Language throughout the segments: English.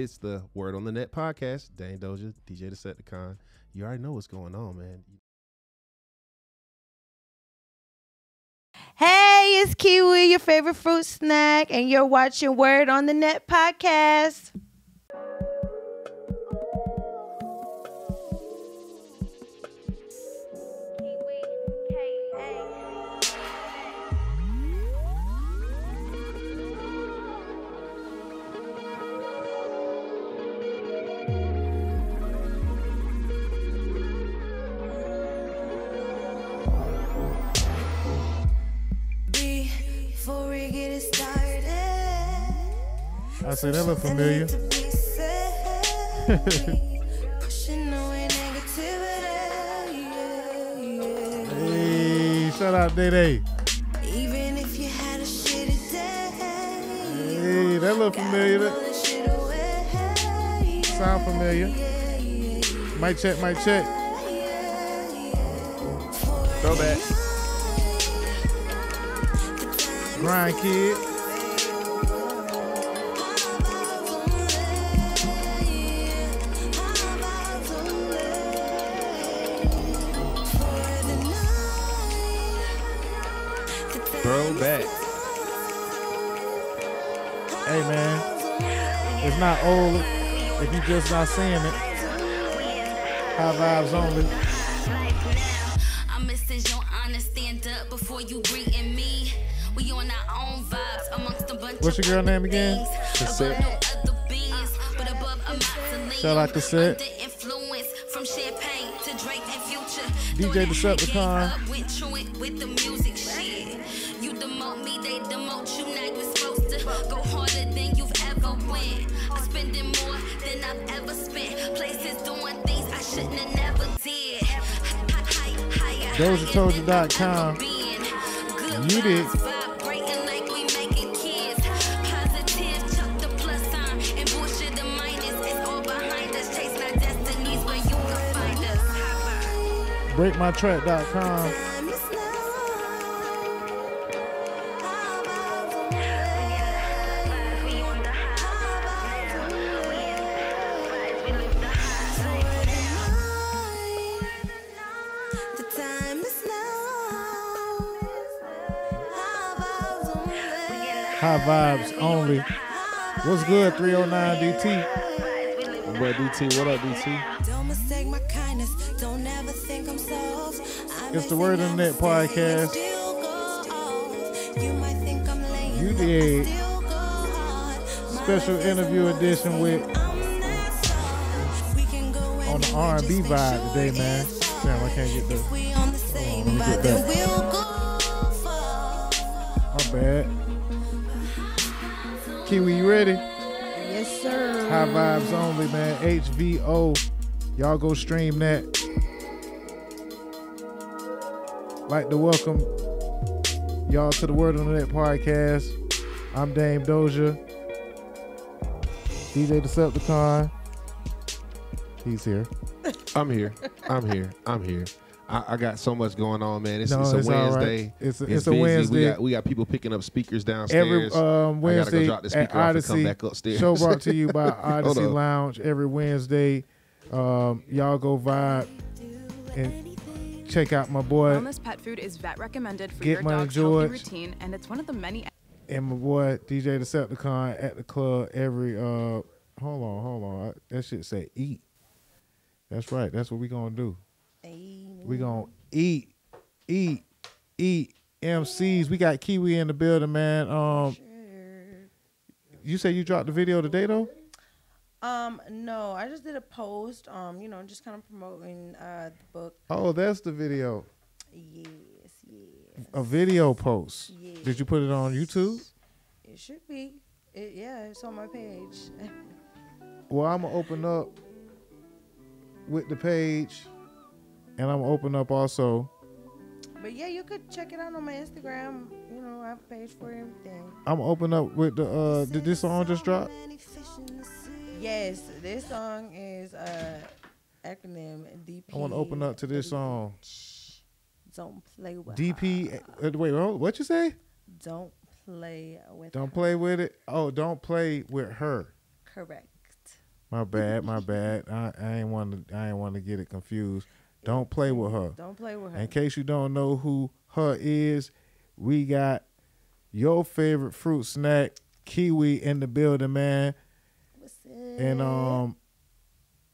It's the Word on the Net podcast. Dame Dozha, DJ Deceptacon. You already know what's going on, man. Hey, it's Kiwii, your favorite fruit snack, and you're watching Word on the Net podcast. Say that look familiar. to be said. Pushing away negativity. yeah, yeah. Hey, shout out Day Day. Even if you had a shitty day, Hey, that look familiar. That that shit away. sound familiar. Might check, might check. Throwback. Grind kid. Throwback. Hey man, it's not old if you just not seeing it. High vibes only. I message your honest stand up before you greeting me. We on our own vibes amongst a bunch What's your girl name again? things. Cassette. Above no other beings, but above a mausoleum. Shout out Cassette. Under influence Dozhatoldya.com. You did. Vibrating vibes only. What's good, 309 DT? What DT? What up, DT? Don't mistake my kindness. Don't ever think I'm soft. It's the Word say on the Net I'm still and podcast. still go off. You might think I'm laying You did. still go hard. My Special interview edition with- I'm that soft. We can go On the R&B vibe today, man. Damn, I can't get the. If on let me get that. Kiwii, you ready? Yes, sir. High vibes only, man. HVO. Y'all go stream that. Like to welcome y'all to the Word on the Net podcast. I'm Dame Dozha. DJ Deceptacon. He's here. I'm here. I'm here. I'm here. I, I got so much going on, man. It's, No, it's a it's all right. Wednesday. It's a- it's a busy. Wednesday. We got, we got people picking up speakers downstairs. Every um, I gotta go Wednesday drop the at speaker off and come Odyssey. back upstairs. Show brought to you by Odyssey. Lounge every Wednesday. Um, y'all go vibe and check out my boy Wellness pet food is vet recommended for Get your dog's George. healthy routine, and it's one of the many and my boy DJ Deceptacon at the club every uh hold on, hold on. I- That shit say eat. That's right. That's what we gonna do. We gonna eat, eat, eat. MCs. We got Kiwii in the building, man. Um You say you dropped the video today though? Um, no, I just did a post. Um, you know, just kind of promoting uh the book. Oh, that's the video. Yes, yes. A video post. Yes. Did you put it on YouTube? It should be. It, yeah, it's on my page. Well, I'm gonna open up with the page, and I'm open up also. but yeah, you could check it out on my Instagram. You know, I have a page for everything. I'm open up with the. uh Did this song just drop? Yes, this song is uh acronym DP. I want to open up to this song. Don't play with DP. her. uh, Wait, hold- what you say? Don't play with. Don't her. play with it. Oh, don't play with her. Correct. My bad, my bad. I, I ain't want to. I ain't want to get it confused. Don't play with her. Don't play with her. In case you don't know who her is, we got your favorite fruit snack, kiwii, in the building, man. What's up? And um,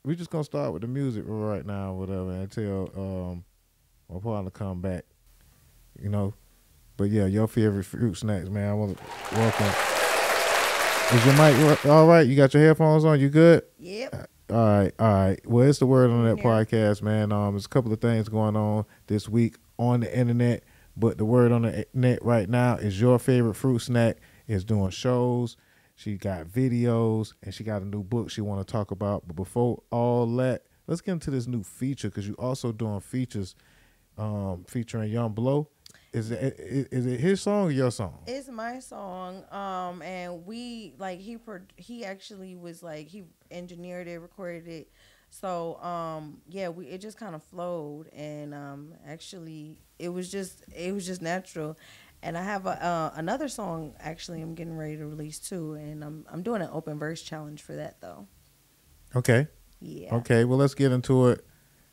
we just gonna start with the music right now, whatever, until um, my partner come back. You know, but yeah, your favorite fruit snacks, man. I want to welcome. Is your mic all right? You got your headphones on? You good? Yep. All right, all right. Well, it's the word on that Yeah. podcast, man. Um, there's a couple of things going on this week on the internet, but the word on the net right now is your favorite fruit snack is doing shows. She got videos and she got a new book she want to talk about. But before all that, let's get into this new feature because you also doing features, um, featuring Young Blow. Is it is, it his song or your song? It's my song, um, and we like he pro- he actually was like he engineered it, recorded it, so um, yeah, we it just kind of flowed, and um, actually it was just it was just natural, and I have a uh, another song actually I'm getting ready to release too, and I'm I'm doing an open verse challenge for that though. Okay. Yeah. Okay, well, let's get into it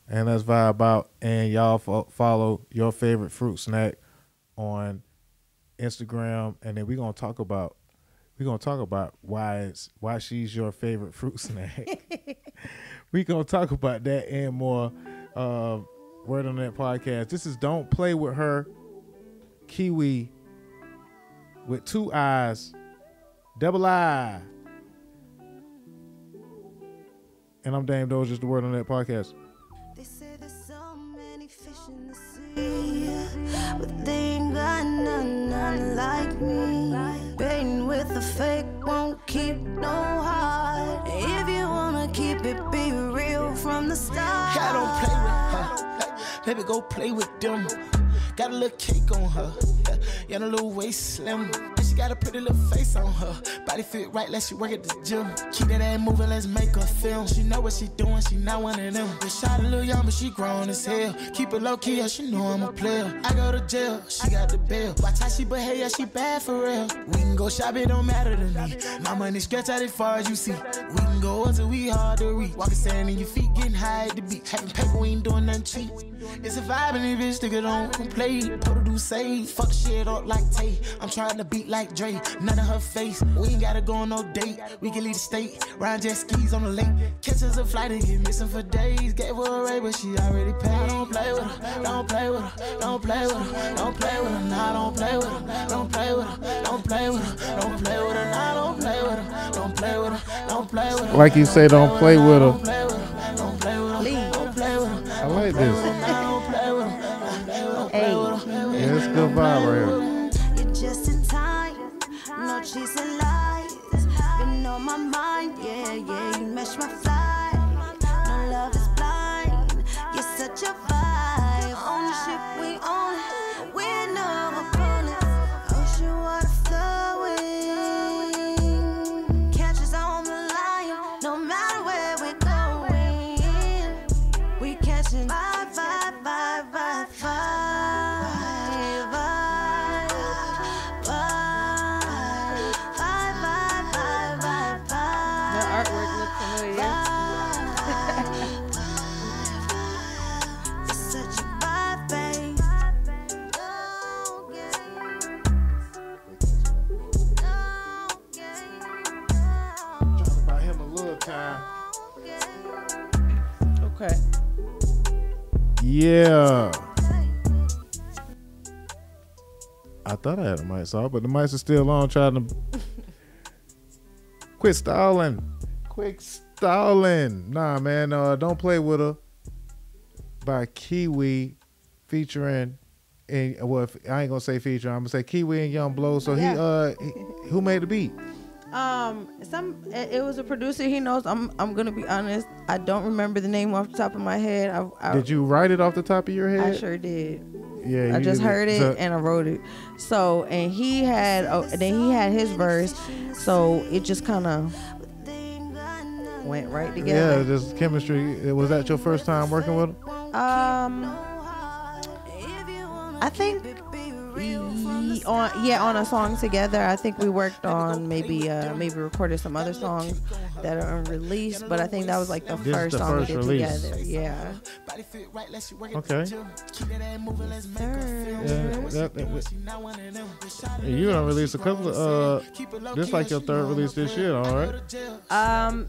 and let's vibe out. And y'all fo- follow your favorite fruit snack on Instagram, and then we're gonna talk about we're gonna talk about why it's why she's your favorite fruit snack. we gonna talk about that and more. Uh, word on that podcast. This is don't play with her. Kiwii with two eyes, double eye. And I'm Dame Doe, just the word on that podcast. They say there's so many fish in the sea, but they none, none like me. With the fake won't keep no heart. If you wanna keep it, be real from the start. I don't play with her. Me go play with them. Got a little cake on her. Yeah, a little waist slim. She got a pretty little face on her. Body fit right like she work at the gym. Keep that ass moving, let's make her film. She know what she doing, she not one of them. But shot a little young, but she grown as hell. Keep it low key, yeah, she know I'm a player. I go to jail, she got the bail. Watch how she behave, yeah, she bad for real. We can go shop, it don't matter to me. My money stretch out as far as you see. We can go until we hard to reach. Walking sand in your feet, getting high at the beat. Having paper, we ain't doing nothing cheap. It's a vibe and this bitch, nigga don't complain. Total do say, fuck shit up like Tay. I'm trying to beat like Dre. None of her face. We ain't gotta go on no date. We can leave the state. Ride jet skis on the lake. Catches a flight and get missing for days. Gave her a ray, but she already paid. Don't play with her. Don't play with her. Don't play with her. Don't play with her. Nah, don't play with her. Don't play with her. Don't play with her. Don't play with her. Nah, don't play with her. Don't play with her. Don't play with her. Like you say, don't play with her. Don't play with her. Don't play with her. Don't play with her. I like this. Don't play with her. Hey. Yeah, it's a good vibe right she said. Had a mic off, but the mics are still on. Trying to quit stalling. Quick stalling. Nah, man. Uh, don't play with her. By Kiwii, featuring. And well, I ain't gonna say feature, I'm gonna say Kiwii and Young Blow. So Yeah. he, uh, he, who made the beat? Um, some it, it was a producer. He knows. I'm I'm gonna be honest. I don't remember the name off the top of my head. I, I Did you write it off the top of your head? I sure did. Yeah, I just heard it So- and I wrote it. So and he had oh, then he had his verse. So it just kind of went right together. yeah, just chemistry. Was that your first time working with him? Um, I think on yeah on a song together. I think we worked on maybe uh maybe recorded some other songs that are unreleased, but I think that was like the This first the song first we did release. together. Yeah. Okay. Sir. Yeah, you gonna release a couple of uh this like your third release this year, all right? Um,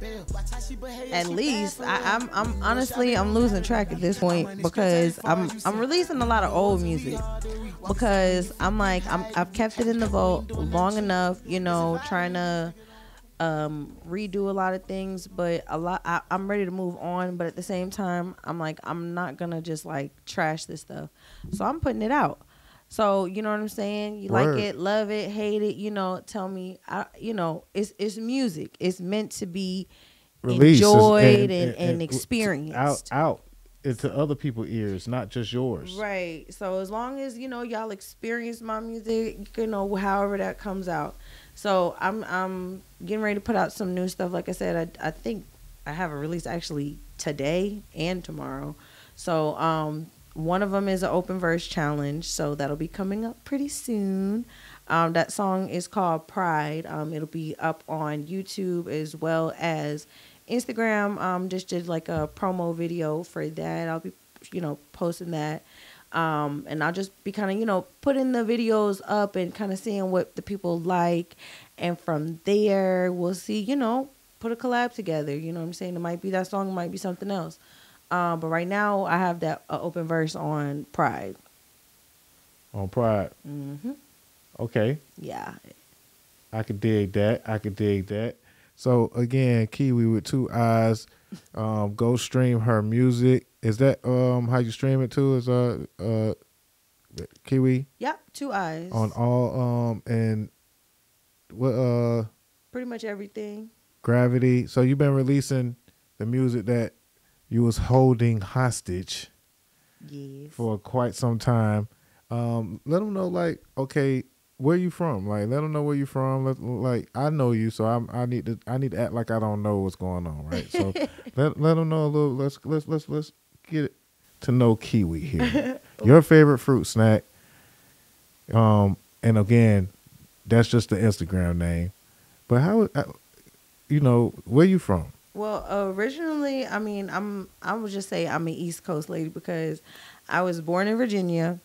at least I, I'm I'm honestly I'm losing track at this point because I'm I'm releasing a lot of old music because I'm like I'm I've kept it in the vault long enough, you know, trying to um redo a lot of things, but a lot I, I'm ready to move on, but at the same time I'm like I'm not gonna just like trash this stuff, so I'm putting it out. So you know what I'm saying? You Word. like it, love it, hate it. You know, tell me. I, you know, it's it's music. It's meant to be Release enjoyed and, and, out experienced. out into other people's ears, not just yours. Right. So as long as you know y'all experience my music, you know, however that comes out. So I'm I'm getting ready to put out some new stuff. Like I said, I I think I have a release actually today and tomorrow. So um one of them is an open verse challenge, so that'll be coming up pretty soon. Um, that song is called Pride. Um, it'll be up on YouTube as well as Instagram. Um, just did like a promo video for that. I'll be, you know, posting that. Um, and I'll just be kind of, you know, putting the videos up and kind of seeing what the people like. And from there, we'll see, you know, put a collab together. You know what I'm saying? It might be that song, it might be something else. Um, but right now, I have that uh, open verse on Pride. On Pride. Mm-hmm. Okay. Yeah. I could dig that. I could dig that. So again, Kiwii with two eyes. Um, go stream her music. Is that um how you stream it too? Is uh uh Kiwii Yep. Two eyes. on all um and what uh pretty much everything. gravity. So you've been releasing the music that you was holding hostage Yes. for quite some time. Um, let them know like okay, where you from? Like let them know where you from. Let, like I know you, so I'm I need to I need to act like I don't know what's going on, right? So let let them know a little. Let's let's let's let's get to know Kiwii here. Your favorite fruit snack. Um, and again, that's just the Instagram name. But how, uh, you know, where you from? Well, originally, I mean, I'm I would just say I'm an East Coast lady because I was born in Virginia,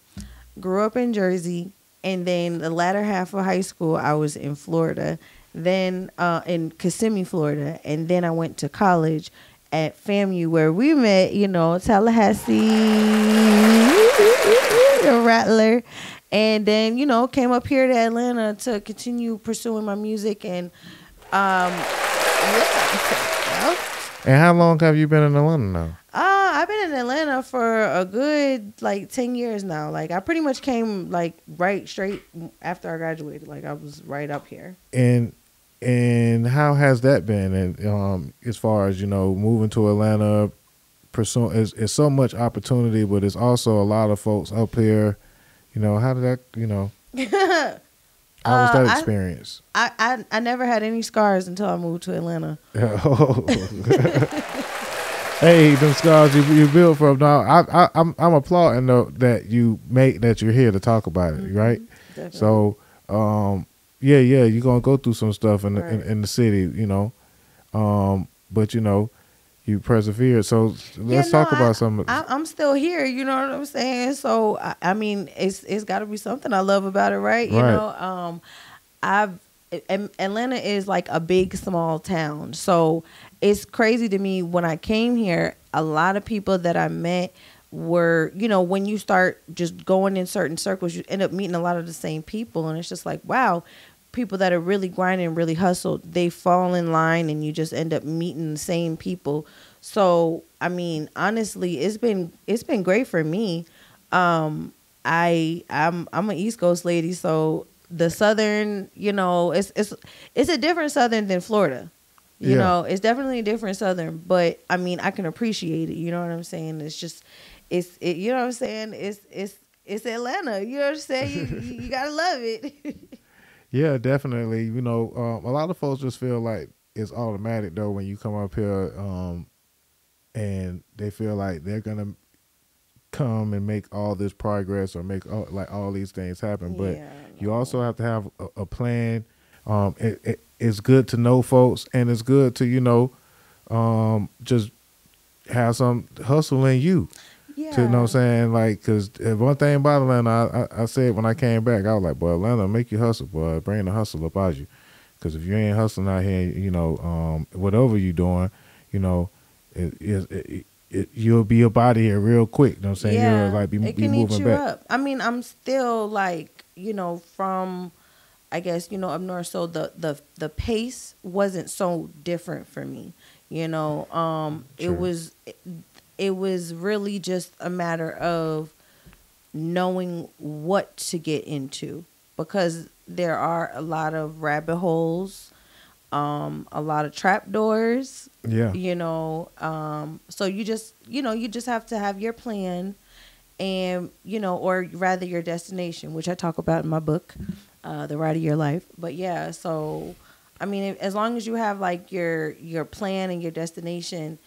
grew up in Jersey, and then the latter half of high school I was in Florida, then uh, in Kissimmee, Florida, and then I went to college at FAMU where we met. You know, Tallahassee, rattler, and then you know came up here to Atlanta to continue pursuing my music and um yeah. And how long have you been in Atlanta now? Uh, I've been in Atlanta for a good like ten years now. Like I pretty much came like right straight after I graduated. Like I was right up here. and and how has that been and um as far as you know moving to atlanta pursuing it's, it's so much opportunity but it's also a lot of folks up here you know how did that you know how was Uh, that experience I, I I never had any scars until I moved to Atlanta. hey them scars you, you built from now I, I i'm i'm applauding though that you make that you're here to talk about it right Definitely. So, um, yeah, yeah, you're gonna go through some stuff in the, in, in the city, you know, um, but you know, you persevere. So let's Yeah, no, talk about I- some. I, I'm still here. You know what I'm saying? So I, I mean, it's it's got to be something I love about it, right? You Right. know, um, I've Atlanta is like a big small town, so it's crazy to me when I came here. A lot of people that I met were, you know, when you start just going in certain circles, you end up meeting a lot of the same people, and it's just like, wow. People that are really grinding, really hustled, they fall in line, and you just end up meeting the same people. So I mean, honestly, it's been it's been great for me. Um, I I'm I'm an East Coast lady, so the Southern, you know, it's it's it's a different Southern than Florida. You Yeah. know, it's definitely a different Southern, but I mean, I can appreciate it. You know what I'm saying? It's just, it's it, you know what I'm saying? It's it's it's Atlanta. You know what I'm saying? You you, you gotta love it. yeah, definitely. You know, um, a lot of folks just feel like it's automatic though when you come up here, um, and they feel like they're gonna come and make all this progress or make all, like all these things happen. But Yeah, you also have to have a, a plan. Um, it, it, it's good to know folks, and it's good to you know, um, just have some hustle in you. Yeah. To you know what I'm saying, like, cause one thing about Atlanta, I, I, I said when I came back, I was like, boy, Atlanta, make you hustle, boy, bring the hustle up out you, cause if you ain't hustling out here, you know, um, whatever you doing, you know, it, it, it, it, you'll be up out of here real quick. You know what I'm saying? yeah, You'll like be, it be can eat you back. up. I mean, I'm still like you know from, I guess you know up north. So the the the pace wasn't so different for me. You know, um, Sure. it was it, it was really just a matter of knowing what to get into because there are a lot of rabbit holes, um, a lot of trap doors Yeah. you know um so you just you know you just have to have your plan and you know or rather your destination which i talk about in my book uh the ride of your life. But yeah so i mean if- as long as you have like your your plan and your destination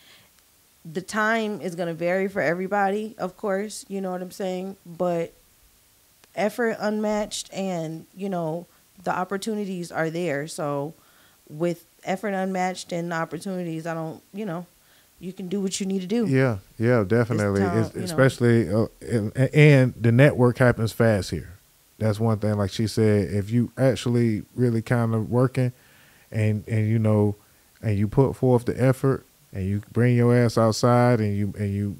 the time is going to vary for everybody of course you know what i'm saying? But effort unmatched and you know the opportunities are there. So with effort unmatched and opportunities i don't you know you can do what you need to do. Yeah, yeah, definitely. time, especially, uh, and, and the network happens fast here. That's one thing. Like she said, if you actually really kind of working, and and you know, and you put forth the effort, and you bring your ass outside, and you and you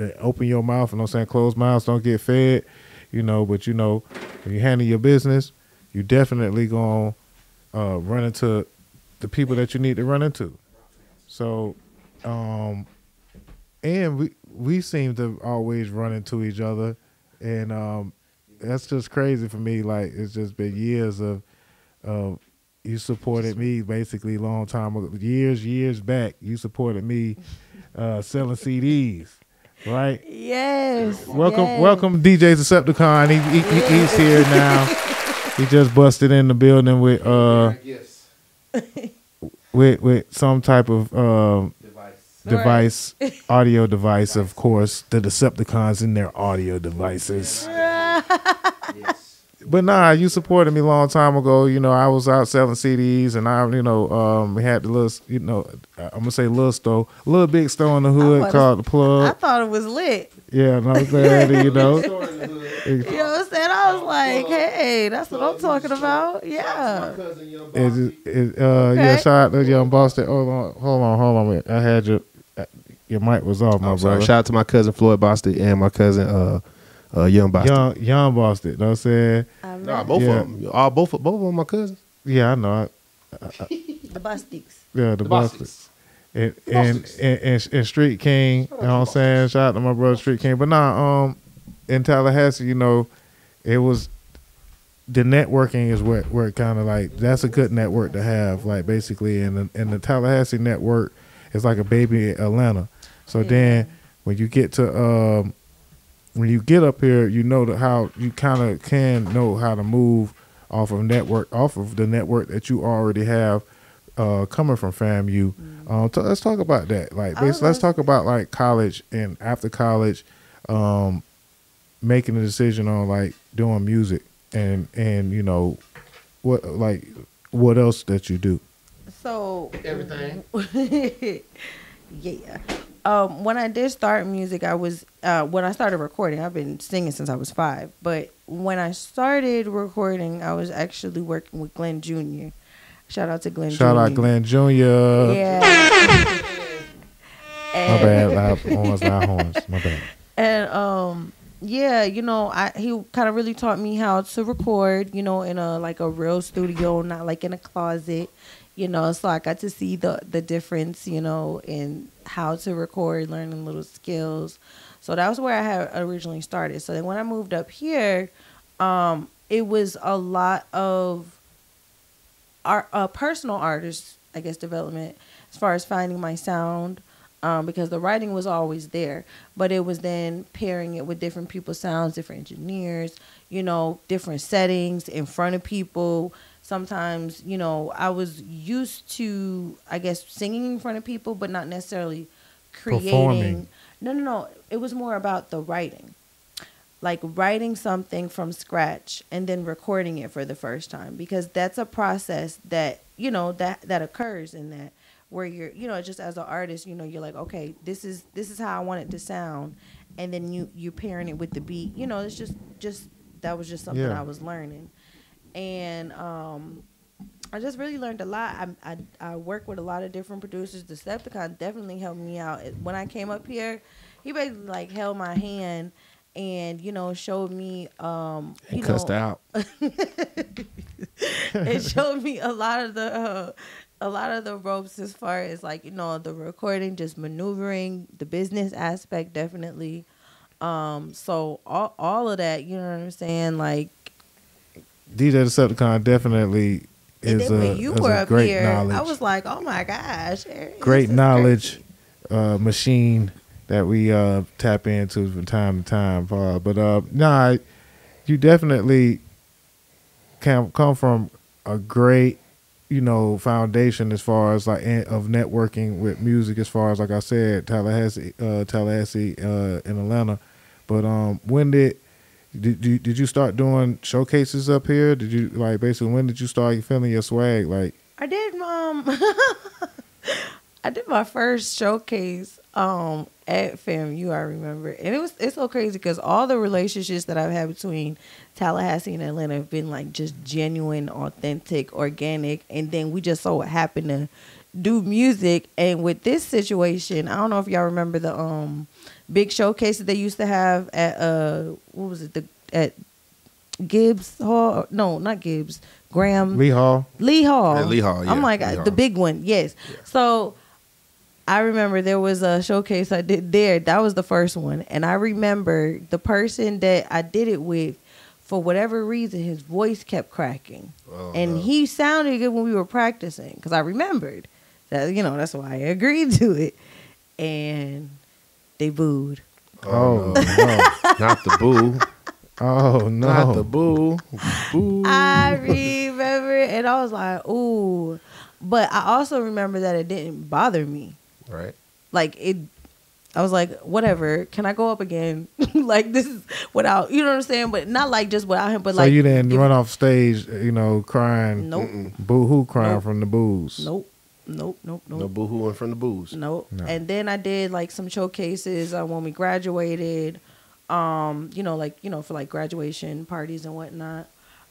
uh, open your mouth. And I'm saying closed mouths don't get fed, you know. But you know, when you handle your business, you definitely gonna uh, run into the people that you need to run into. So, um, and we we seem to always run into each other, and um, that's just crazy for me. Like it's just been years of of you supported me basically long time ago, years years back. You supported me uh, selling CDs, right? yes Welcome, yes. welcome, DJ Deceptacon. He, he, he- he's here now. he just busted in the building with uh with with some type of um device, audio device, of course. The Decepticons in their audio devices. But nah, you supported me a long time ago. You know, I was out selling CDs, and I, you know, um, we had the little, you know, I'm gonna say little store, little big store in the hood called the Plug. i thought it was lit Yeah, know what I'm saying? you know. you know what i'm saying i was like hey that's what i'm talking about yeah It, just- it, uh, Yeah, Okay. shout out to Young Boston. Hold on, hold on, hold on. I had your uh, your mic was off, my I'm sorry. brother. Shout out to my cousin Floyd Boston and my cousin uh, uh, Young Boston. Young Young Boston. Know what I'm saying? I Nah, both Yeah. of them. All both of both of them my cousins. Yeah, I know. I, the bustics yeah, the, The Boston. Bostons. And and, and and and Street King. You know what I'm saying? Shout out to my brother Street King. But nah, um, in Tallahassee, you know, it was the networking is where where it kind of like that's a good network to have. Like basically, and the, and the Tallahassee network is like a baby Atlanta. So then when you get to um when you get up here, you know that how you kind of can know how to move off of network off of the network that you already have uh coming from FAMU. Um, t- let's talk about that. Like, I was let's talk about like college and after college, um, making a decision on like doing music and and you know what like what else that you do. So Everything. yeah. Um, when I did start music, I was uh, when I started recording. I've been singing since I was five, but when I started recording, I was actually working with Glenn Jr. Shout out to Glenn. Jr. Shout Jr. out Glenn Jr. Yeah. My And- bad, loud horns, loud horns. My bad. and um yeah you know i he kind of really taught me how to record you know in a like a real studio not like in a closet you know so i got to see the the difference you know in how to record learning little skills so that was where i had originally started so then when i moved up here um it was a lot of art uh, personal artist i guess development as far as finding my sound um, because the writing was always there, but it was then pairing it with different people's sounds, different engineers, you know, different settings in front of people. Sometimes, you know, I was used to, I guess, singing in front of people, but not necessarily creating. Performing. No, no, no. It was more about the writing, like writing something from scratch and then recording it for the first time because that's a process that you know that that occurs in that where you're you know just as an artist you know you're like okay this is this is how I want it to sound and then you you pairing it with the beat you know it's just just that was just something Yeah. I was learning and um I just really learned a lot. I, I I work with a lot of different producers. Deceptacon definitely helped me out. When I came up here, he basically like held my hand and you know showed me um He you cussed know out. it showed me a lot of the uh, a lot of the ropes as far as like you know the recording, just maneuvering, the business aspect definitely. Um, so all all of that, you know what I'm saying? Like DJ Deceptacon definitely and is a, you is were a up great here, knowledge, I was like, oh my gosh, great knowledge uh, machine that we uh, tap into from time to time. Uh, but uh, nah, you definitely can come from a great, you know, foundation as far as like of networking with music. As far as like I said, Tallahassee, uh, Tallahassee, uh, in Atlanta. But um, when did did you did you start doing showcases up here? Did you like basically when did you start feeling your swag? Like I did um I did my first showcase um at FAMU I remember and it was it's so crazy because all the relationships that I've had between Tallahassee and Atlanta have been like just genuine authentic organic and then we just so happen to do music and with this situation I don't know if y'all remember the um big showcase that they used to have at uh what was it the at Gibbs Hall no not Gibbs Graham Lee Hall, Lee Hall. Yeah, Lee Hall, yeah, I'm like Lee uh, Hall. the big one. Yes. So I remember there was a showcase I did there. That was the first one, and I remember the person that I did it with. For whatever reason, his voice kept cracking, Oh, and no. he sounded good when we were practicing because I remembered that. You know, that's why I agreed to it, and they booed. oh, no. Oh, no, not the boo. oh no, Not the boo. Boo. I remember, and I was like, "Ooh," but I also remember that it didn't bother me. right. like it I was like, whatever, can I go up again? like this is without you know what I'm saying? But not like just without him, but so like you didn't run off stage, you know, crying, Nope. boo hoo, crying Nope. from the booze. Nope. Nope. Nope. Nope. No boo hooing from the booze. Nope. No. And then I did like some showcases uh, when we graduated. Um, you know, like you know, for like graduation parties and whatnot.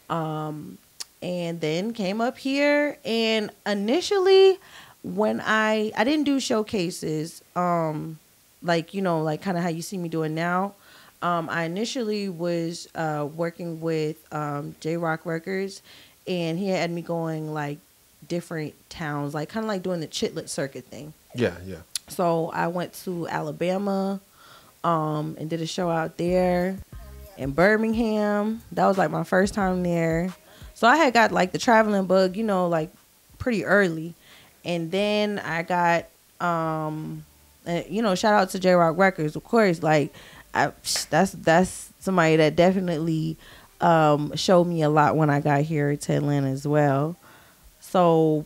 Um, and then came up here, and initially, when I I didn't do showcases, um, like you know, like kind of how you see me doing now. Um, I initially was uh, working with um, J Rock Records, and he had me going like different towns, like kind of like doing the chitlin circuit thing. Yeah, yeah. So I went to Alabama, um, and did a show out there in Birmingham. That was like my first time there. So I had got like the traveling bug, you know, like pretty early. And then I got, um, uh, you know, shout out to J Rock Records, of course. Like, I, that's that's somebody that definitely um, showed me a lot when I got here to Atlanta as well. So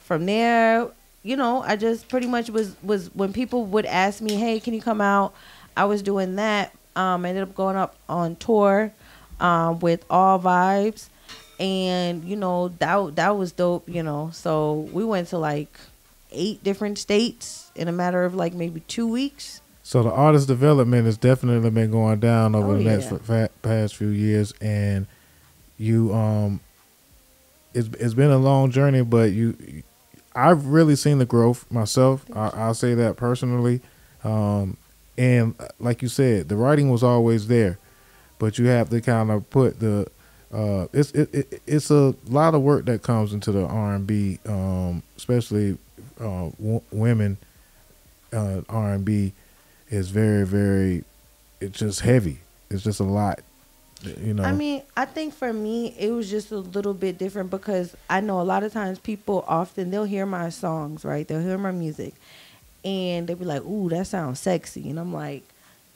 from there, you know, I just pretty much was was when people would ask me, "Hey, can you come out?" I was doing that. Um, I ended up going up on tour um, with All Vibes, and you know that that was dope. You know, so we went to like eight different states in a matter of like maybe two weeks. So the artist development has definitely been going down over Oh, the next yeah. fa- past few years, and you um, it's it's been a long journey, but you, I've really seen the growth myself. I, I'll say that personally, um, and uh, like you said, the writing was always there, but you have to kind of put the uh, it's it, it, it's a lot of work that comes into the R and B, um, especially uh, w- women uh, R and B is very very it's just heavy. It's just a lot, you know. I mean, I think for me, it was just a little bit different because I know a lot of times people often they'll hear my songs, right? They'll hear my music, and they'll be like, "Ooh, that sounds sexy," and I'm like,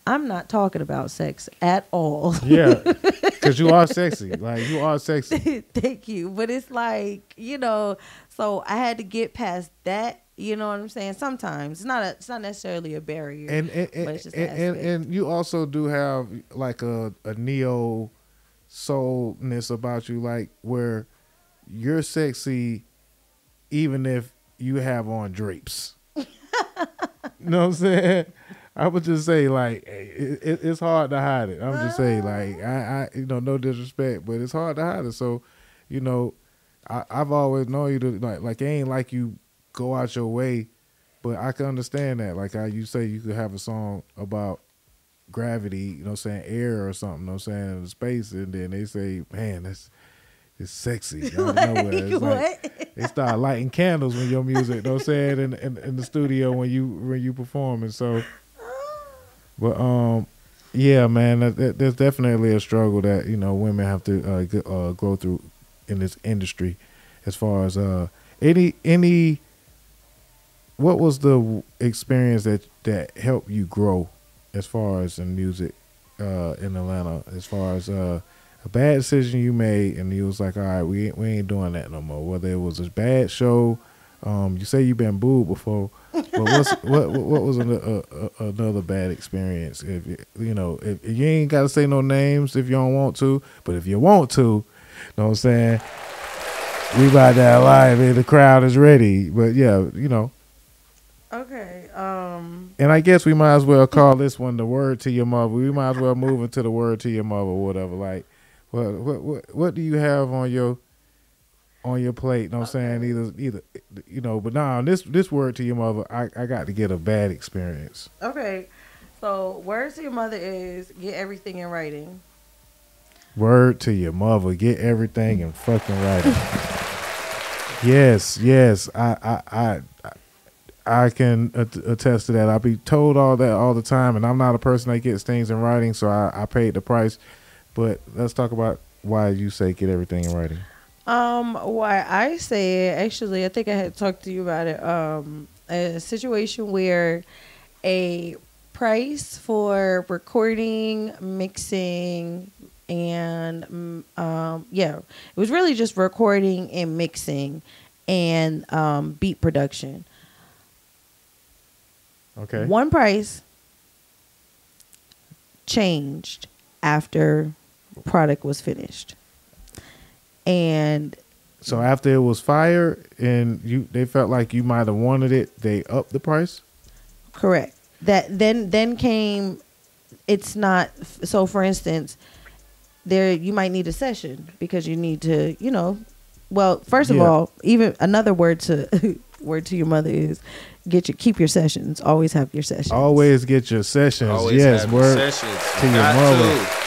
"I'm not talking about sex at all." yeah, because you are sexy. Like you are sexy. Thank you. But it's like, you know, So I had to get past that. You know what I'm saying? Sometimes it's not a, it's not necessarily a barrier. And and and, it's just an and, and, you also do have like a a neo soulness about you, like where you're sexy, even if you have on drapes. you know what I'm saying? I would just say like eh, it, it, it's hard to hide it. I'm just saying like ah. I, I you know no disrespect, but it's hard to hide it. So, you know, I, I've always known you to like like it ain't like you go out your way, but I can understand that. Like how you say you could have a song about gravity, you know, what I'm saying air or something, you know, what I'm saying in space, and then they say, man, that's it's sexy. Out of nowhere. It's like, what? they start lighting candles when your music, you know what I'm saying, in, in in the studio when you when you performing. So, but um, yeah, man, that, that, there's definitely a struggle that you know women have to uh, go, uh, go through in this industry, as far as uh any any. What was the experience that that helped you grow, as far as in music, uh, in Atlanta? As far as uh, a bad decision you made, and you was like, all right, we ain't, we ain't doing that no more. Whether it was a bad show, um, you say you've been booed before, but what's what what what was an, a, a, another bad experience? If you- you know, if you ain't got to say no names if you don't want to, but if you want to, you know what I'm saying? We about that live, and the crowd is ready. But yeah, you know, Okay. Um. and I guess we might as well call this one the word to your mother. We might as well move into the word to your mother or whatever. Like, what what what what do you have on your on your plate? You Know what I'm saying? Either either you know, but now this this word to your mother, I, I got to get a bad experience. Okay. So words to your mother is get everything in writing. Word to your mother, get everything in fucking writing. yes, yes, I I I. I can attest to that. I be told all that all the time, and I'm not a person that gets things in writing, so I, I paid the price. But let's talk about why you say get everything in writing. Um, why I say it, actually, I think I had talked to you about it. Um, a situation where a price for recording, mixing, and um, yeah, it was really just recording and mixing and um, beat production. Okay. One price changed after product was finished. And So after it was fired and you they felt like you might have wanted it, they upped the price. correct. That then then came it's not so for instance there you might need a session because you need to, you know, well, first of Yeah. all, even another word to word to your mother is get your keep your sessions. Always have your sessions. Always get your sessions. Always yes, have word sessions. to your mother. to.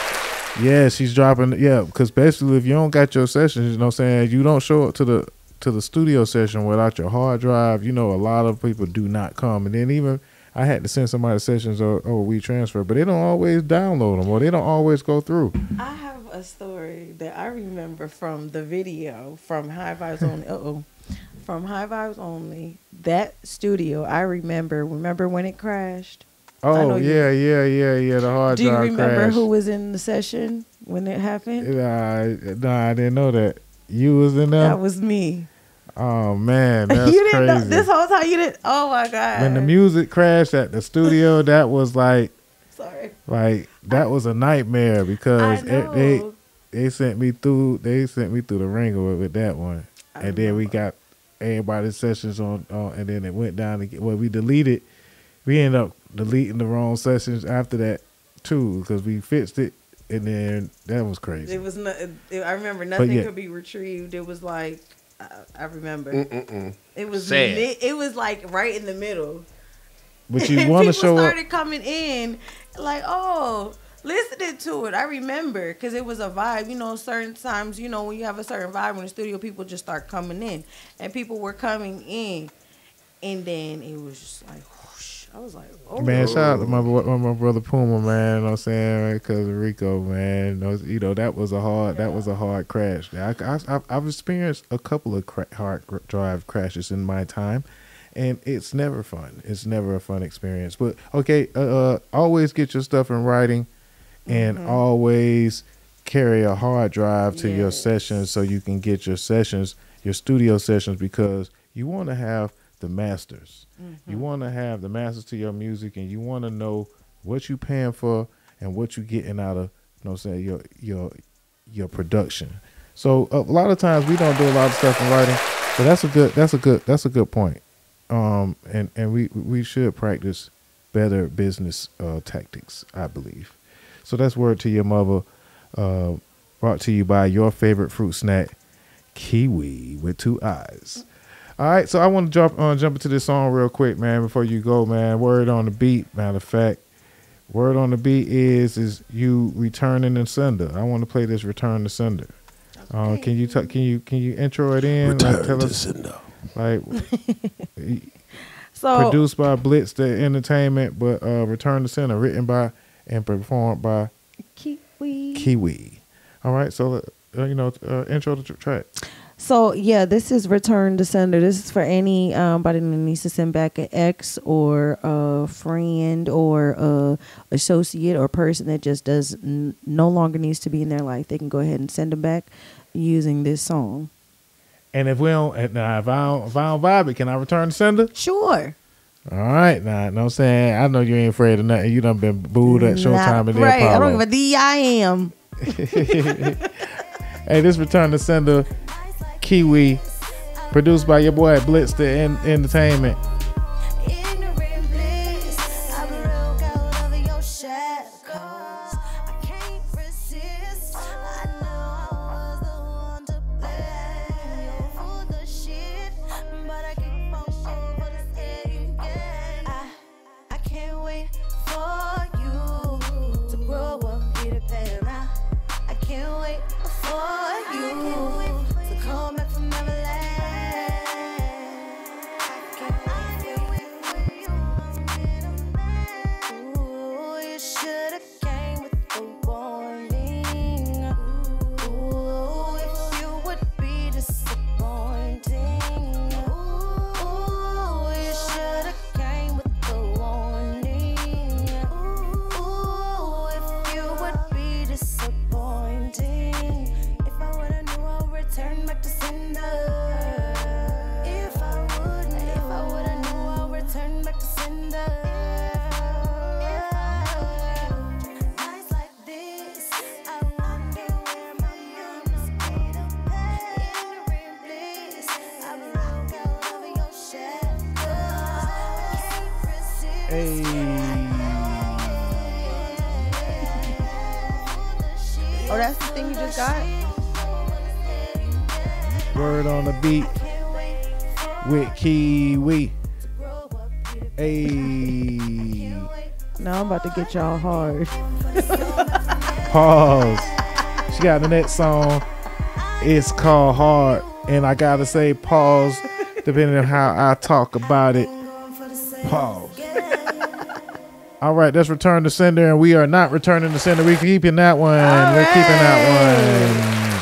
Yeah, she's dropping. Yeah, because basically, if you don't got your sessions, you know, what I'm saying you don't show up to the to the studio session without your hard drive. You know, a lot of people do not come, and then even I had to send somebody sessions or or we transfer, but they don't always download them or they don't always go through. I have a story that I remember from the video from High Vibes Only. Uh oh. From High Vibes Only. That studio, I remember. Remember when it crashed? Oh you- yeah, yeah, yeah, yeah. The hard Do you remember crashed. who was in the session when it happened? Nah, nah, I didn't know that. You was in there. That was me. oh man, that's you didn't crazy. know this whole time. You didn't. Oh my god. when the music crashed at the studio, that was like, Sorry. like that was a nightmare because it, they they sent me through they sent me through the ringer with, with that one, I and then we got everybody's sessions on, on and then it went down again. Well, we deleted, we ended up deleting the wrong sessions after that too because we fixed it, and then that was crazy. It was not. It, I remember nothing yeah. could be retrieved. It was like I, I remember. Mm-mm-mm. It was Sad. it was like right in the middle. But you want to people show up. started coming in, like, oh, listening to it. I remember because it was a vibe. You know, certain times, you know, when you have a certain vibe in the studio, people just start coming in, and people were coming in, and then it was just like. I was like, oh, Man, shout out to my my brother Puma, man. You know what I'm saying? Because Rico, man. You know, that was a hard that was a hard crash. I, I, I've- I've experienced a couple of cra- hard drive crashes in my time, and it's never fun. It's never a fun experience. But okay, uh, uh always get your stuff in writing, and Mhm. always carry a hard drive to your sessions so you can get your sessions, your studio sessions, because you want to have the masters. You Mm-hmm. want to have the masters to your music, and you want to know what you paying for and what you getting out of, you know, what I'm saying your your your production. So a lot of times we don't do a lot of stuff in writing, but that's a good that's a good that's a good point. Um, and and we we should practice better business uh, tactics, I believe. So that's word to your mother. Uh, brought to you by your favorite fruit snack, kiwii with two eyes. All right, so I want to jump uh, jump into this song real quick, man. Before you go, man. Word on the beat. Matter of fact, word on the beat is is you returning the sender. I want to play this return to sender. Uh, can you t- can you can you intro it in? like, tell us, like So produced by Blitz the Entertainment, but uh, Return to Sender, written by and performed by Kiwii. Kiwii. All right, so uh, you know, uh, intro the tr- track. So yeah, this is return to sender. This is for any um, that needs to send back an ex or a friend or a associate or person that just does n- no longer needs to be in their life. They can go ahead and send them back using this song. And if we don't, if I don't, if I don't vibe it, can I return the sender? Sure. All right, now, you know what I'm saying? I know you ain't afraid of nothing. You done been booed at Showtime and the right. I don't give a D. I am. Hey, this return to sender, Kiwii, produced by your boy Blitz the Entertainment. To get y'all hard. Pause. She got the next song. It's called Hard. And I gotta say pause depending on how I talk about it. Pause. All right, let's return to sender, and we are not returning to sender. We're keeping that one. We're keeping that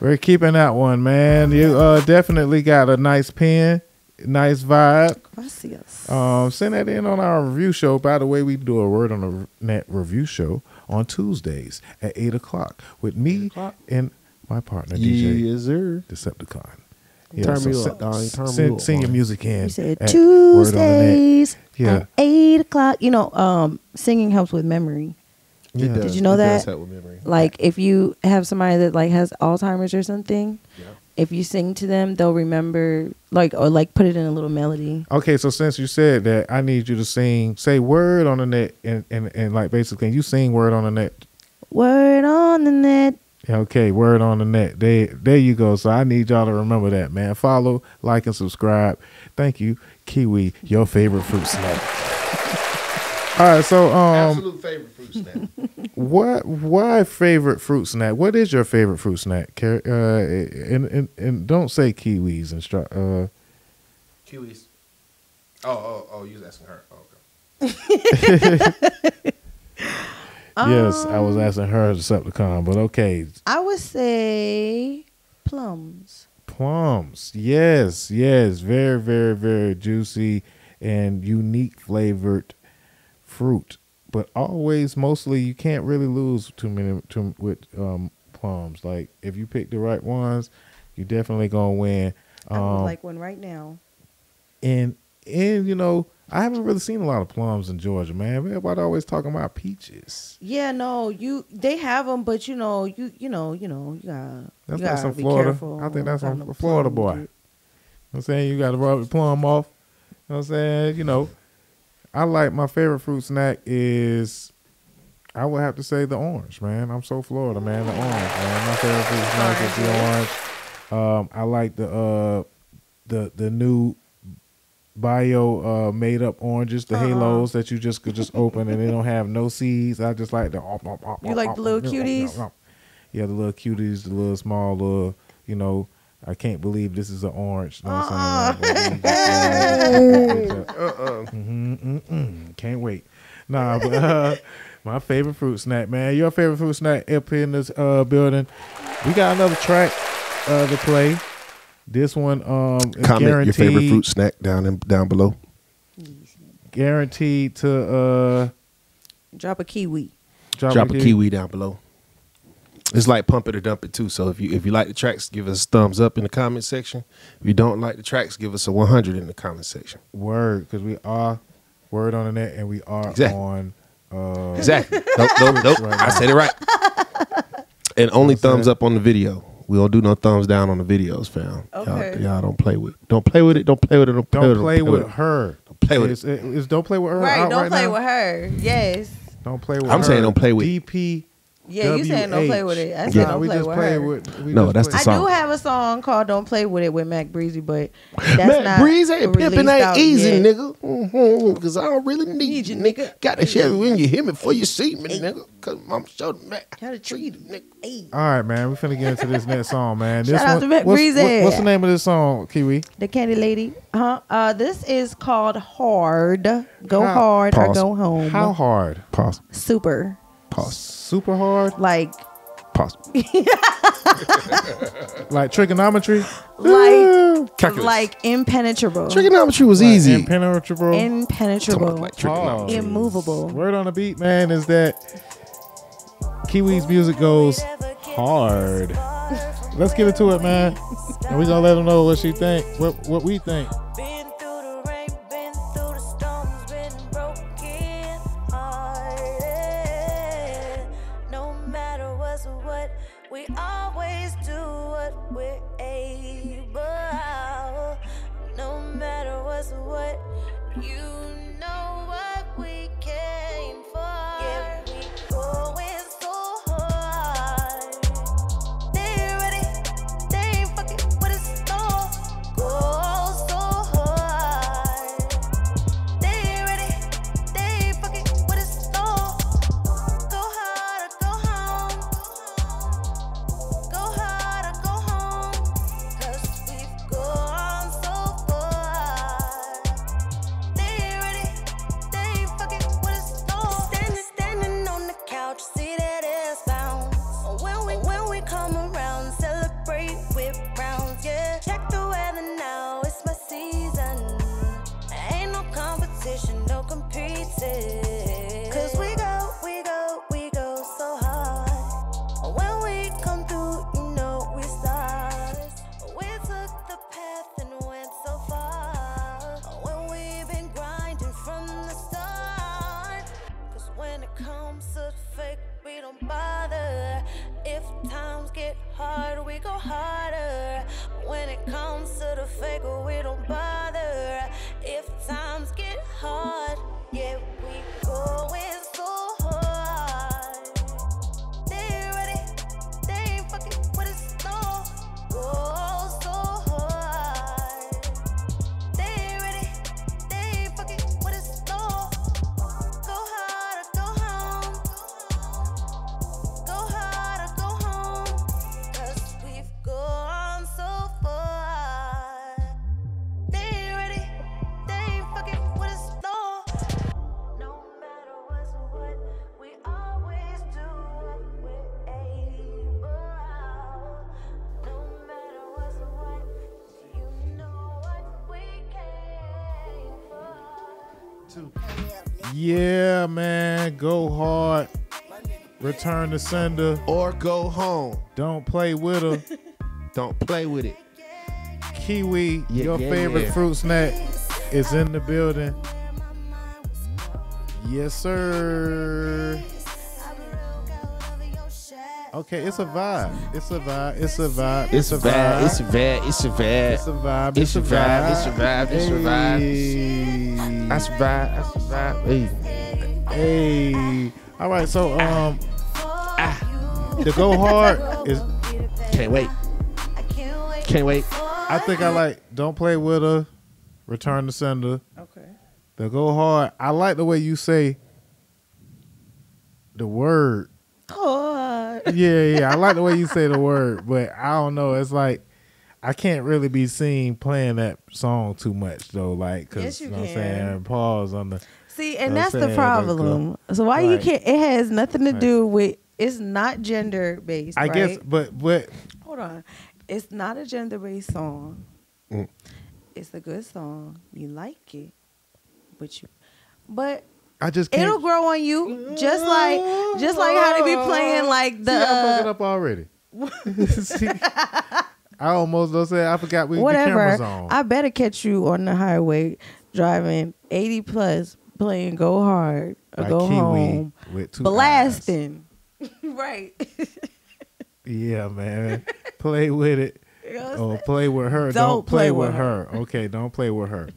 one. We're keeping that one, man. You uh, definitely got a nice pen, nice vibe. Gracias. Um, send that in on our review show. By the way, we do a word on the net review show on Tuesdays at eight o'clock with me o'clock? and my partner DJ Yes, sir. Deceptacon. Turn me se- up, dog. Turn me send, up, send your music in. You said at Word on the Net. Tuesdays Yeah. at eight o'clock. You know, um, singing helps with memory. It Yeah. does. you know It does that? help with memory. Like if you have somebody that like has Alzheimer's or something, if you sing to them, they'll remember like or like put it in a little melody. Okay, so since you said that, I need you to sing, say word on the net, and and, and like basically, you sing word on the net. Word on the net. Okay, word on the net. There, there you go. So I need y'all to remember that, man. Follow, like, and subscribe. Thank you, Kiwii, your favorite fruit snack. All right, so um, Absolute favorite fruit snack. what why favorite fruit snack? What is your favorite fruit snack? Uh, and, and and don't say kiwis and str- uh. Kiwis. Oh, oh, oh, you was asking her. Oh, okay. yes, I was Um, asking her Deceptacon, but okay, I would say plums. plums. Yes, yes, very, very, very juicy and unique flavored fruit. but always mostly you can't really lose too many too, with um, plums. Like if you pick the right ones, you definitely gonna win. I would Um, like one right now. and and you know I haven't really seen a lot of plums in Georgia, man. Everybody always talking about peaches. Yeah, no, you they have them, but you know, you you know, you know, you gotta That's you gotta some be Florida. careful. I think that's some Florida boy. you know what I'm saying? You got to rub the plum off. You know what I'm saying? You know, I like my favorite fruit snack is, I would have to say the orange, man. I'm so Florida, man. The orange, man. My favorite fruit snack is the orange. Um, I like the uh, the the new bio uh made up oranges, the Uh-uh. halos that you just could just open and they don't have no seeds. I just like the. You like the little cuties? Yeah, the little cuties, the little small little, you know. I can't believe this is an orange. You know what I'm saying? Uh-uh. Mhm, mm-mm. Can't wait. Nah, but uh, my favorite fruit snack, man. Your favorite fruit snack up here in this uh, building. We got another track uh, to play. This one um is Comment guaranteed, your favorite fruit snack down in, down below. guaranteed to uh Drop a kiwi. drop, Drop a key. kiwi down below. It's like pump it or dump it too. So if you if you like the tracks, give us a thumbs up in the comment section. If you don't like the tracks, give us a 100 in the comment section. Word, because we are word on the net and we are Exactly. on uh Exactly. nope, nope, nope. Right I said it right. And only What's that? thumbs up on the video. We don't do no thumbs down on the videos, fam. Okay. Y'all, y'all don't play with. Don't play with it. Don't play with it. Don't play don't with it. play with her. Don't play with It's, it's don't play with her. Right, out don't right play now? with her. Yes. Don't play with I'm her. saying don't play with- DP. Yeah, you saying don't play with it. I said Yeah. don't we play just with play her. with. We No, just that's play- the I song. do have a song called "Don't Play with It" with Mac Breezy, but that's Man, not Breeze ain't pimping ain't easy, yet. nigga. Mm-hmm, Cause I don't really need, Need you, you, nigga. nigga. Got to share it when you hear me before you see me, nigga. Cause I'm sure the Mac Gotta treat it, nigga. Hey, All right, man. We finna get into this next song, man. This Shout out one, to Matt what's, Breezy. what- what's the name of this song, Kiwii? the Candy Lady. Huh? Uh, this is called "Hard." Go How- hard or go home. How hard? Pause. Super. Pause. Super hard? Like, Pause. Like trigonometry? like, Calculus. like impenetrable. Trigonometry was Like easy. impenetrable? impenetrable. Like trigonometry. immovable. Word on the beat, man, is that Kiwii's music goes hard. Let's get into it, man. And we gonna let them know what she think, what what we think. Yeah, man. Go hard. Return to sender. Or go home. Don't play with her. Don't play with it. Kiwii, Yeah, your yeah, favorite yeah. fruit snack, is in the building. Yes, sir. Okay, it's a vibe. It's a vibe. It's a vibe. It's a vibe. It's a vibe. It's a vibe. It's a vibe. It's a vibe. It's a vibe. It's a vibe. A vibe. That's a vibe. Hey. Hey. All right. So um, ah, the go hard is. Can't wait. Can't wait. I think I like. Don't play with her. Return the sender. Okay. The go hard. I like the way you say the word. Hard. Yeah, yeah. I like the way you say the word, but I don't know. It's like I can't really be seen playing that song too much though. Like, cause Yes, you know what I'm saying pause on the. See, and that's the problem. So why you can't? It has nothing to do with. It's not gender based. I guess, but but Hold on. It's not a gender based song. Mm. It's a good song. You like it, but you, but I just can't. it'll grow on you. Just like, just like how they be playing like the. See, I fucked it uh, up already. See, I almost don't say I forgot we the whatever. cameras on. I better catch you on the highway driving 80 plus playing Go Hard or By Go Kiwii Home, with two blasting. right. Yeah, man. play with it. You know Oh, play with her. Don't, Don't play, play with with her. Okay, don't play with her.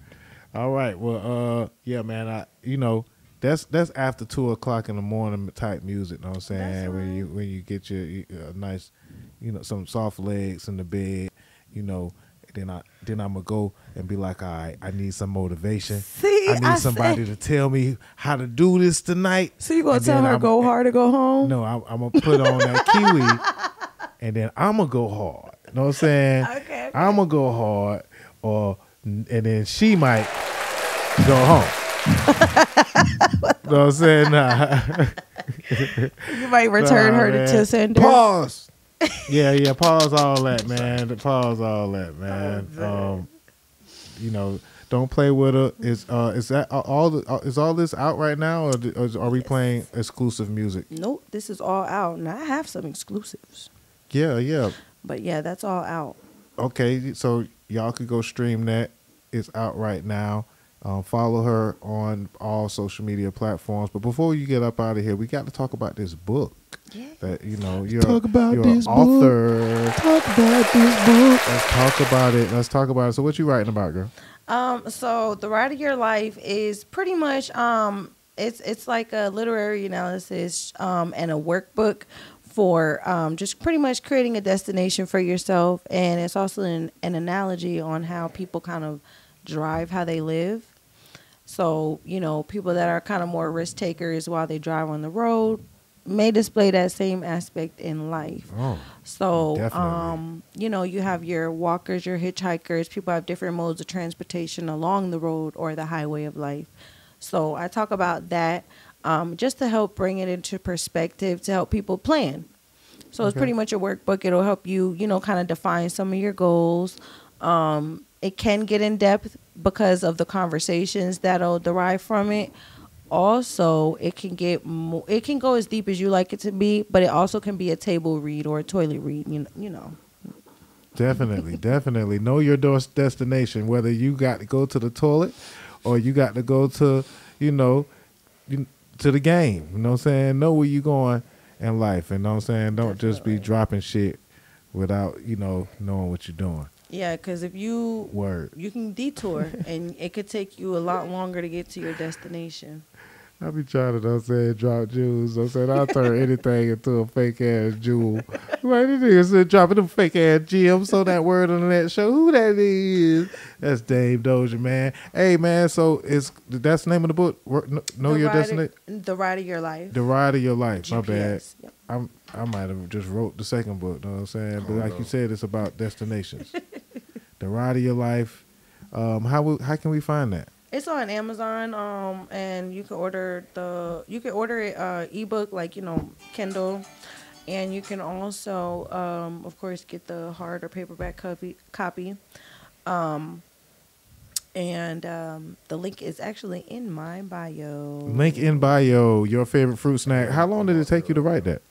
All right. Well, uh, yeah, man. I, you know, that's that's after two o'clock in the morning type music. Know what I'm saying? When you when you get your uh, nice, you know, some soft legs in the bed, you know. Then I then I'm gonna go and be like, all right, I need some motivation. See, I need I somebody said- to tell me how to do this tonight. So you gonna And tell her I'm- go hard or go home? No, I'm, I'm gonna put on that kiwii, and then I'm gonna go hard. You know what I'm saying? Okay. I'm gonna go hard, or and then she might go home. you know what I'm saying? Nah. You might return Nah, her man. to sender. Pause. Yeah, yeah. Pause all that, man. Pause all that, man. Oh, Um, you know, don't play with her. Is uh, is that all? The, uh, is all this out right now, or, are we playing exclusive music? Nope, this is all out. Now I have some exclusives, Yeah, yeah. but yeah, that's all out. Okay, so y'all could go stream that. It's out right now. Um, follow her on all social media platforms. But before you get up out of here, we got to talk about this book. Yeah. That you know, you're, Talk about you're this an book. author. Talk about this book. Let's talk about it. Let's talk about it. So, what you writing about, girl? Um, so the ride of your life is pretty much um, it's it's like a literary analysis um, and a workbook for um, just pretty much creating a destination for yourself, and it's also an, an analogy on how people kind of drive how they live. So you know, people that are kind of more risk takers while they drive on the road may display that same aspect in life. Oh, So, um, you know, you have your walkers, your hitchhikers. People have different modes of transportation along the road or the highway of life. So, I talk about that um, just to help bring it into perspective to help people plan. So, it's pretty much a workbook. It'll help you, you know, kind of define some of your goals. Um, it can get in depth because of the conversations that'll derive from it. Also, it can get mo- it can go as deep as you like it to be, but it also can be a table read or a toilet read. You know, you know. definitely, definitely. Know your door destination. Whether you got to go to the toilet or you got to go to, you know, you, to the game. You know what I'm saying? Know where you going in life. And know what I'm saying? Don't just be dropping shit without, you know, knowing what you're doing. Yeah, because if you Word. you can detour and it could take you a lot longer to get to your destination. I be trying to, know saying, drop jewels. I'm saying I'll turn anything into a fake ass jewel. Like these niggas said dropping them fake ass gems on that word on that show. Who that is? That's Dame Dozha, man. Hey man, so it's that's the name of the book. Know The your of- The ride of your life. The ride of your life. My bad. Yep. I'm I might have just wrote the second book, know what I'm saying? But Oh, like no. you said, it's about destinations. the ride of your life. Um, how how can we find that? It's on Amazon, um, and you can order the you can order it uh, ebook like you know Kindle, and you can also, um, of course, get the hard or paperback copy. Copy, um, and um, the link is actually in my bio. Link in bio. Your favorite fruit snack. How long did it take you to write that?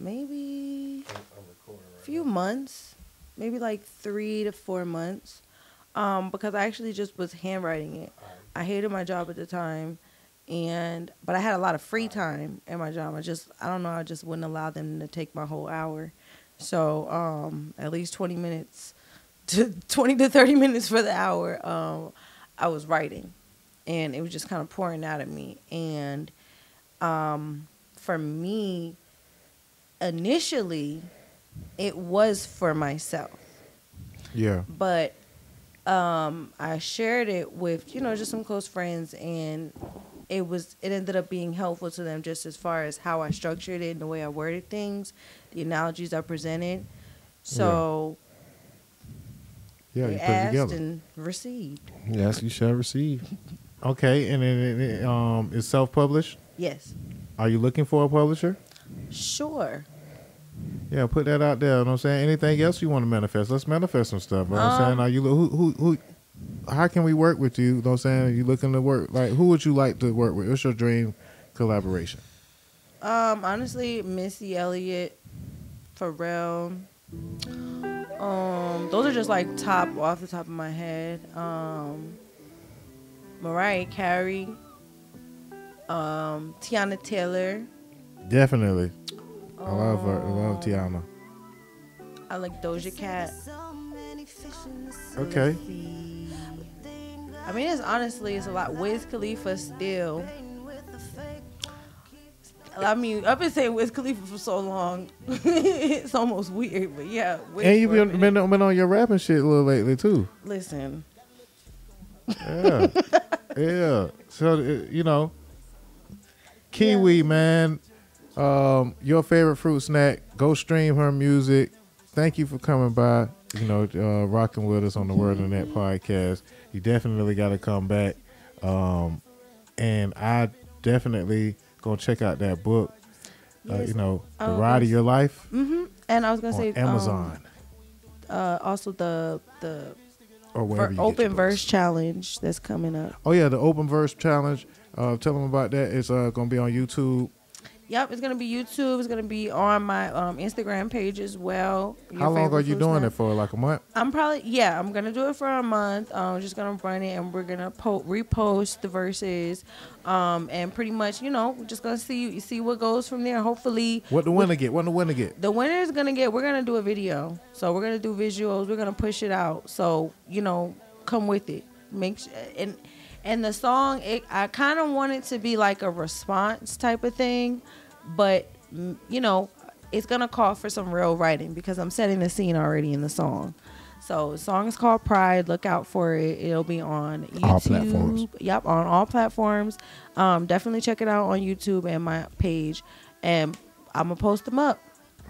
Maybe a few months, maybe like three to four months, um, because I actually just was handwriting it. I hated my job at the time, and but I had a lot of free time in my job. I just I don't know. I just wouldn't allow them to take my whole hour, so um, at least twenty minutes to 20 to 30 minutes for the hour um, i was writing and it was just kind of pouring out of me and um, for me initially it was for myself Yeah. but um, i shared it with you know just some close friends and it was it ended up being helpful to them just as far as how i structured it and the way i worded things the analogies i presented so Yeah, they you put it asked together. and received. Yes, you shall receive. Okay, and then it, it, um, it's self-published. Yes, Are you looking for a publisher? sure. Yeah, put that out there. You know what I'm saying? Anything else you want to manifest? Let's manifest some stuff. You know what I'm Um, saying? Are you who who who how can we work with you? You know what I'm saying? You looking to work like who would you like to work with? What's your dream collaboration? Um, honestly, Missy Elliott, Pharrell. Um, those are just like top off the top of my head. Um, Mariah Carey. Um, Teyana Taylor. Definitely. I love her. I love Teyana. I like Doja Cat. Okay. I mean, it's honestly it's a lot. Wiz Khalifa still. I mean, I've been saying Wiz Khalifa for so long. it's almost weird, but yeah. Wiz And you've been, been been on your rapping shit a little lately too. Listen, Yeah. yeah. So uh, you know, Kiwii man, um, your favorite fruit snack. Go stream her music. Thank you for coming by. You know, uh, rocking with us on the Word on That podcast. You definitely got to come back. Um, and I definitely gonna check out that book. Uh, you know, the Oh, ride of your life Mm-hmm. and I was gonna on say um, Amazon uh, also the the or ver- open verse challenge that's coming up. Oh yeah, the open verse challenge. Uh, tell them about that. It's uh, gonna be on YouTube. Yep, it's gonna be YouTube. It's gonna be on my um, Instagram page as well. Your How long are you doing snack. it for? Like a month? I'm probably yeah. I'm gonna do it for a month. Um, I'm just gonna run it, and we're gonna po- repost the verses, um, and pretty much you know we're just gonna see see what goes from there. Hopefully, What the winner get? What the winner get? the winner is gonna get. We're gonna do a video, so we're gonna do visuals. We're gonna push it out. So you know, come with it. Make sure, and and the song. It, I kind of want it to be like a response type of thing, but mm, you know, it's gonna call for some real writing because I'm setting the scene already in the song. So the song is called Pride. Look out for it. It'll be on YouTube. All platforms. Yep, on all platforms. Um, definitely check it out on YouTube and my page, and I'm gonna post them up.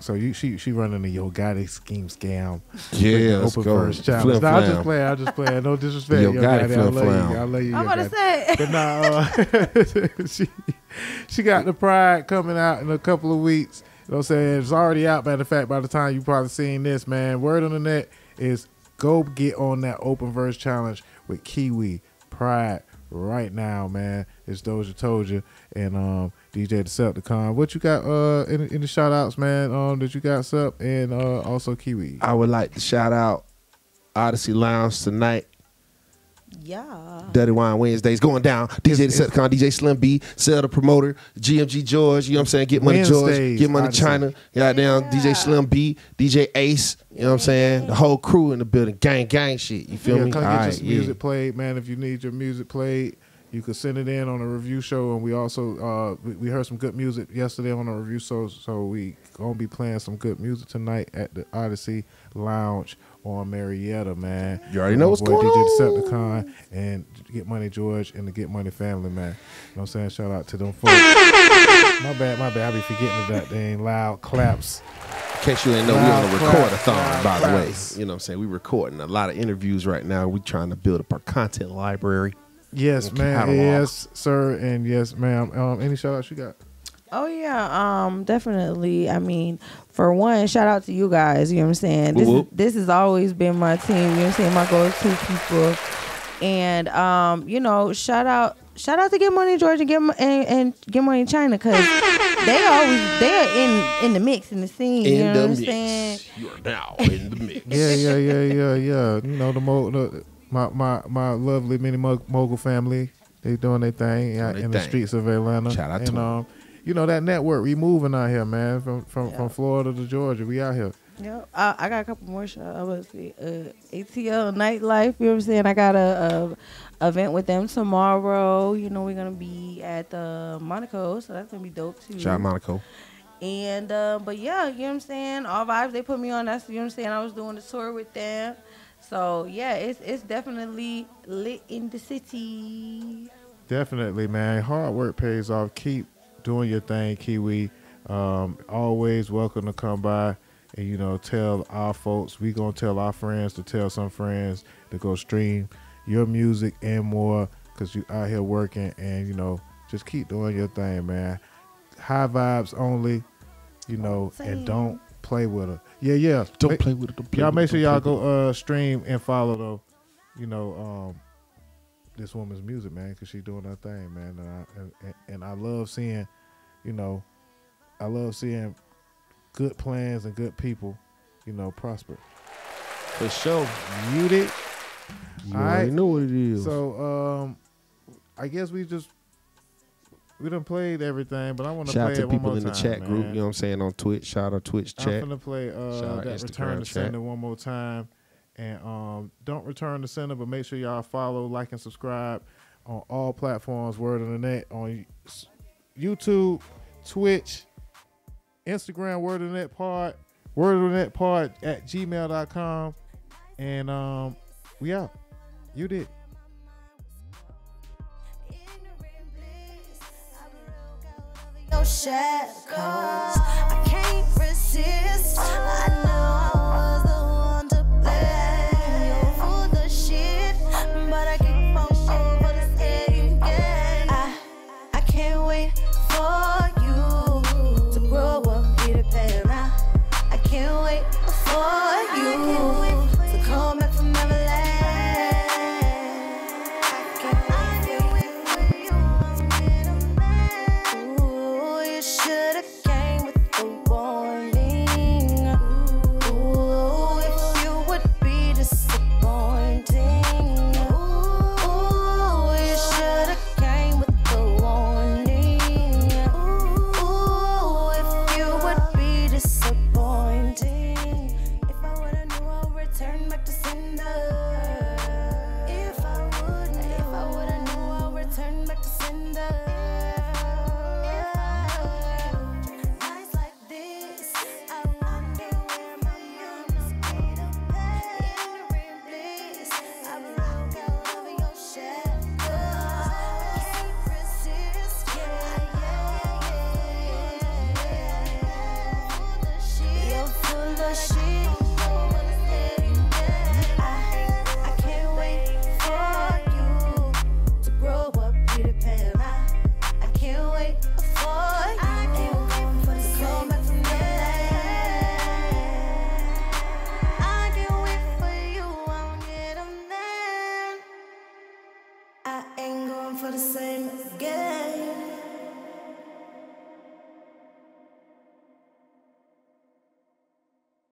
So you she she running the Yo Gotti scheme scam. Yeah, let's open go. verse challenge. Nah, I'm just playing. I'm just playing. No disrespect. Yo Yo, Gotti, Gotti, I flim love you. I love you. I'm Yo about to Gotti. say. But nah, uh, she she got the pride coming out in a couple of weeks. You know what I'm saying? It's already out. Matter of fact, by the time you probably seen this, man, word on the net is go get on that open verse challenge with Kiwii Pride right now, man. It's Dozha told you and um DJ Deceptacon. What you got uh in, the shout outs, man? Um that you got Sup and uh also Kiwii. I would like to shout out Odyssey Lounge tonight. Yeah. Dirty Wine Wednesdays going down. DJ Deceptacon, DJ Slim B, Sell the Promoter, GMG George, you know what I'm saying? Get Money George, Get Money Odyssey. China, goddamn DJ Slim B, DJ Ace, you know what I'm saying? The whole crew in the building, gang, gang shit. You feel yeah, me? come All get right, your yeah. music played, man. If you need your music played, you can send it in on a review show. And we also uh we, we heard some good music yesterday on a review show, so we gonna be playing some good music tonight at the Odyssey Lounge on Marietta, man. You already know My what's boy going DJ on. Deceptacon and Get Money George and the Get Money family, man. You know what I'm saying? Shout out to them folks. my bad, my bad. I be forgetting about dang loud claps. In case you didn't know, we on a Loud record-a-thon, loud by the way. You know what I'm saying? We recording a lot of interviews right now. We trying to build up our content library. Yes, man. Yes, sir. And yes, ma'am. Um, any shout outs you got? Oh yeah, um, definitely. I mean, for one, shout out to you guys. You know what I'm saying? This Whoop, whoop. this has always been my team. You know what I'm saying? My go-to people, and um, you know, shout out. Shout out to Get Money Georgia Get and, and Get Money China because they always they're in in the mix in the scene. you know In the what I'm mix. saying? You are now in the mix. Yeah, yeah, yeah, yeah, yeah. You know the, mo- the my my my lovely mini Mo- mogul family. They doing their thing out in they the thing. streets of Atlanta. Shout out and, to 'em. um, you know that network. We moving out here, man. From from, from Florida to Georgia. We out here. Yep. I, I got a couple more shows. I was see uh, ATL Nightlife. You know what I'm saying? I got a, a event with them tomorrow. You know we're gonna be at the Monaco, so that's gonna be dope too. Shout out Monaco. And uh, but yeah, you know what I'm saying. All vibes they put me on. That's you know what I'm saying. I was doing the tour with them. So yeah, it's it's definitely lit in the city. Definitely, man. Hard work pays off. Keep doing your thing, Kiwii. Um, always welcome to come by and you know tell our folks. We gonna tell our friends to tell some friends to go stream your music and more because you out here working and you know just keep doing your thing, man. High vibes only, you know, and don't play with her. Yeah, yeah. Don't Ma- play with it. Don't y'all make sure y'all go uh stream and follow though. You know, um this woman's music, man, because she's doing her thing, man. And I and, and, and I love seeing, you know, I love seeing good plans and good people, you know, prosper. For sure. Muted. You All already right. know what it is. So um I guess we just we done played everything, but I want to play out to it people in the time, chat group, man. you know what I'm saying, on Twitch. Shout out Twitch chat. I'm gonna play uh, that Instagram return to chat. sender one more time, and um, don't return to sender, but make sure y'all follow, like, and subscribe on all platforms. Word on the net on YouTube, Twitch, Instagram. Word on net pod. Word on net pod at gmail.com. and um, we out. You did. shadows. I can't resist. I know